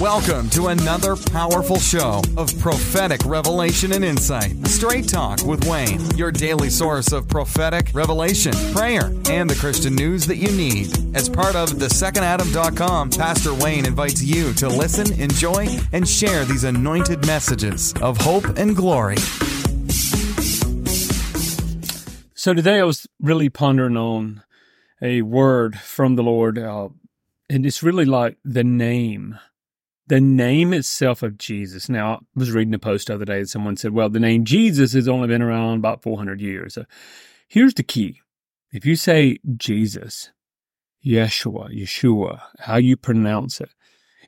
Welcome to another powerful show of prophetic revelation and insight. Straight Talk with Wayne, your daily source of prophetic revelation, prayer, and the Christian news that you need. As part of the thesecondadam.com, Pastor Wayne invites you to listen, enjoy, and share these anointed messages of hope and glory. So today I was really pondering on a word from the Lord, uh, and it's really like the name, the name itself of Jesus. Now, I was reading a post the other day, and someone said, "Well, the name Jesus has only been around about 400 years." So here's the key: if you say Jesus, Yeshua, Yeshua, how you pronounce it,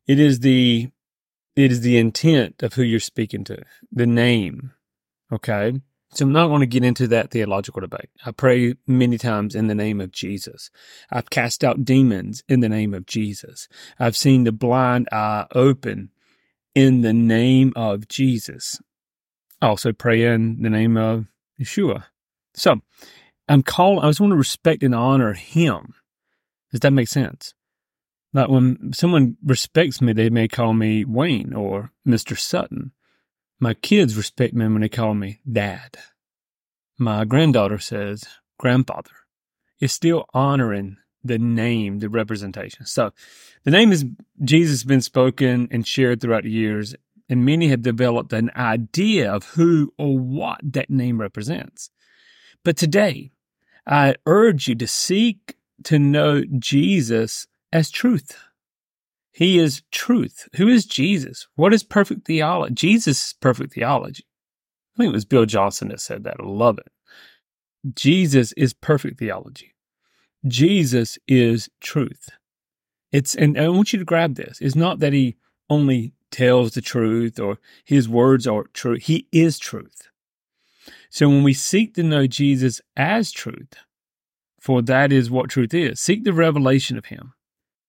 it is the it is the intent of who you're speaking to, the name. Okay. So I'm not going to get into that theological debate. I pray many times in the name of Jesus. I've cast out demons in the name of Jesus. I've seen the blind eye open in the name of Jesus. I also pray in the name of Yeshua. So I'm calling, I just want to respect and honor him. Does that make sense? Like when someone respects me, they may call me Wayne or Mr. Sutton. My kids respect me when they call me dad. My granddaughter says grandfather. It's still honoring the name, the representation. So the name is Jesus has been spoken and shared throughout the years, and many have developed an idea of who or what that name represents. But today, I urge you to seek to know Jesus as truth. He is truth. Who is Jesus? What is perfect theology? Jesus is perfect theology. I think it was Bill Johnson that said that. I love it. Jesus is perfect theology. Jesus is truth. It's and I want you to grab this. It's not that he only tells the truth or his words are true. He is truth. So when we seek to know Jesus as truth, for that is what truth is, seek the revelation of him.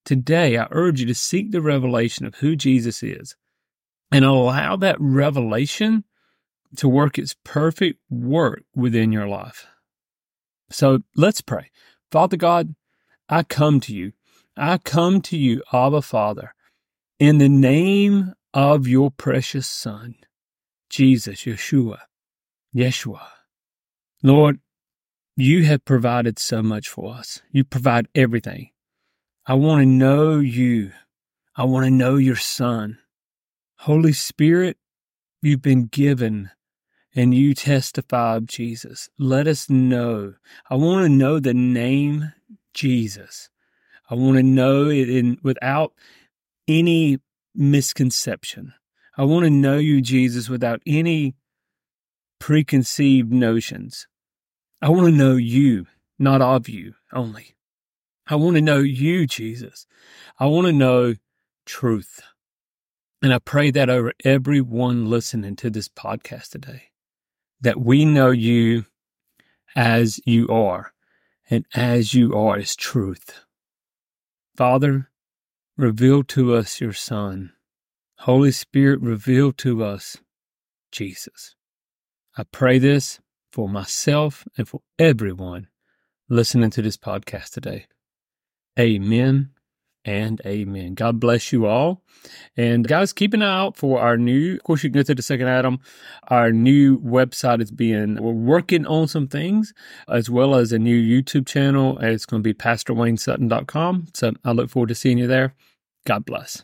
Today, I urge you to seek the revelation of who Jesus is and allow that revelation to work its perfect work within your life. So let's pray. Father God, I come to you. I come to you, Abba Father, in the name of your precious Son, Jesus, Yeshua, Yeshua. Lord, you have provided so much for us. You provide everything. I want to know you. I want to know your Son. Holy Spirit, you've been given and you testify of Jesus. Let us know. I want to know the name Jesus. I want to know it in without any misconception. I want to know you, Jesus, without any preconceived notions. I want to know you, not of you only. I want to know you, Jesus. I want to know truth. And I pray that over everyone listening to this podcast today that we know you as you are, and as you are is truth. Father, reveal to us your Son. Holy Spirit, reveal to us Jesus. I pray this for myself and for everyone listening to this podcast today. Amen and amen. God bless you all. And guys, keep an eye out for our new, of course, you can go to the second Adam. Our new website is being, we're working on some things as well as a new YouTube channel. It's going to be pastorwaynesutton.com. So I look forward to seeing you there. God bless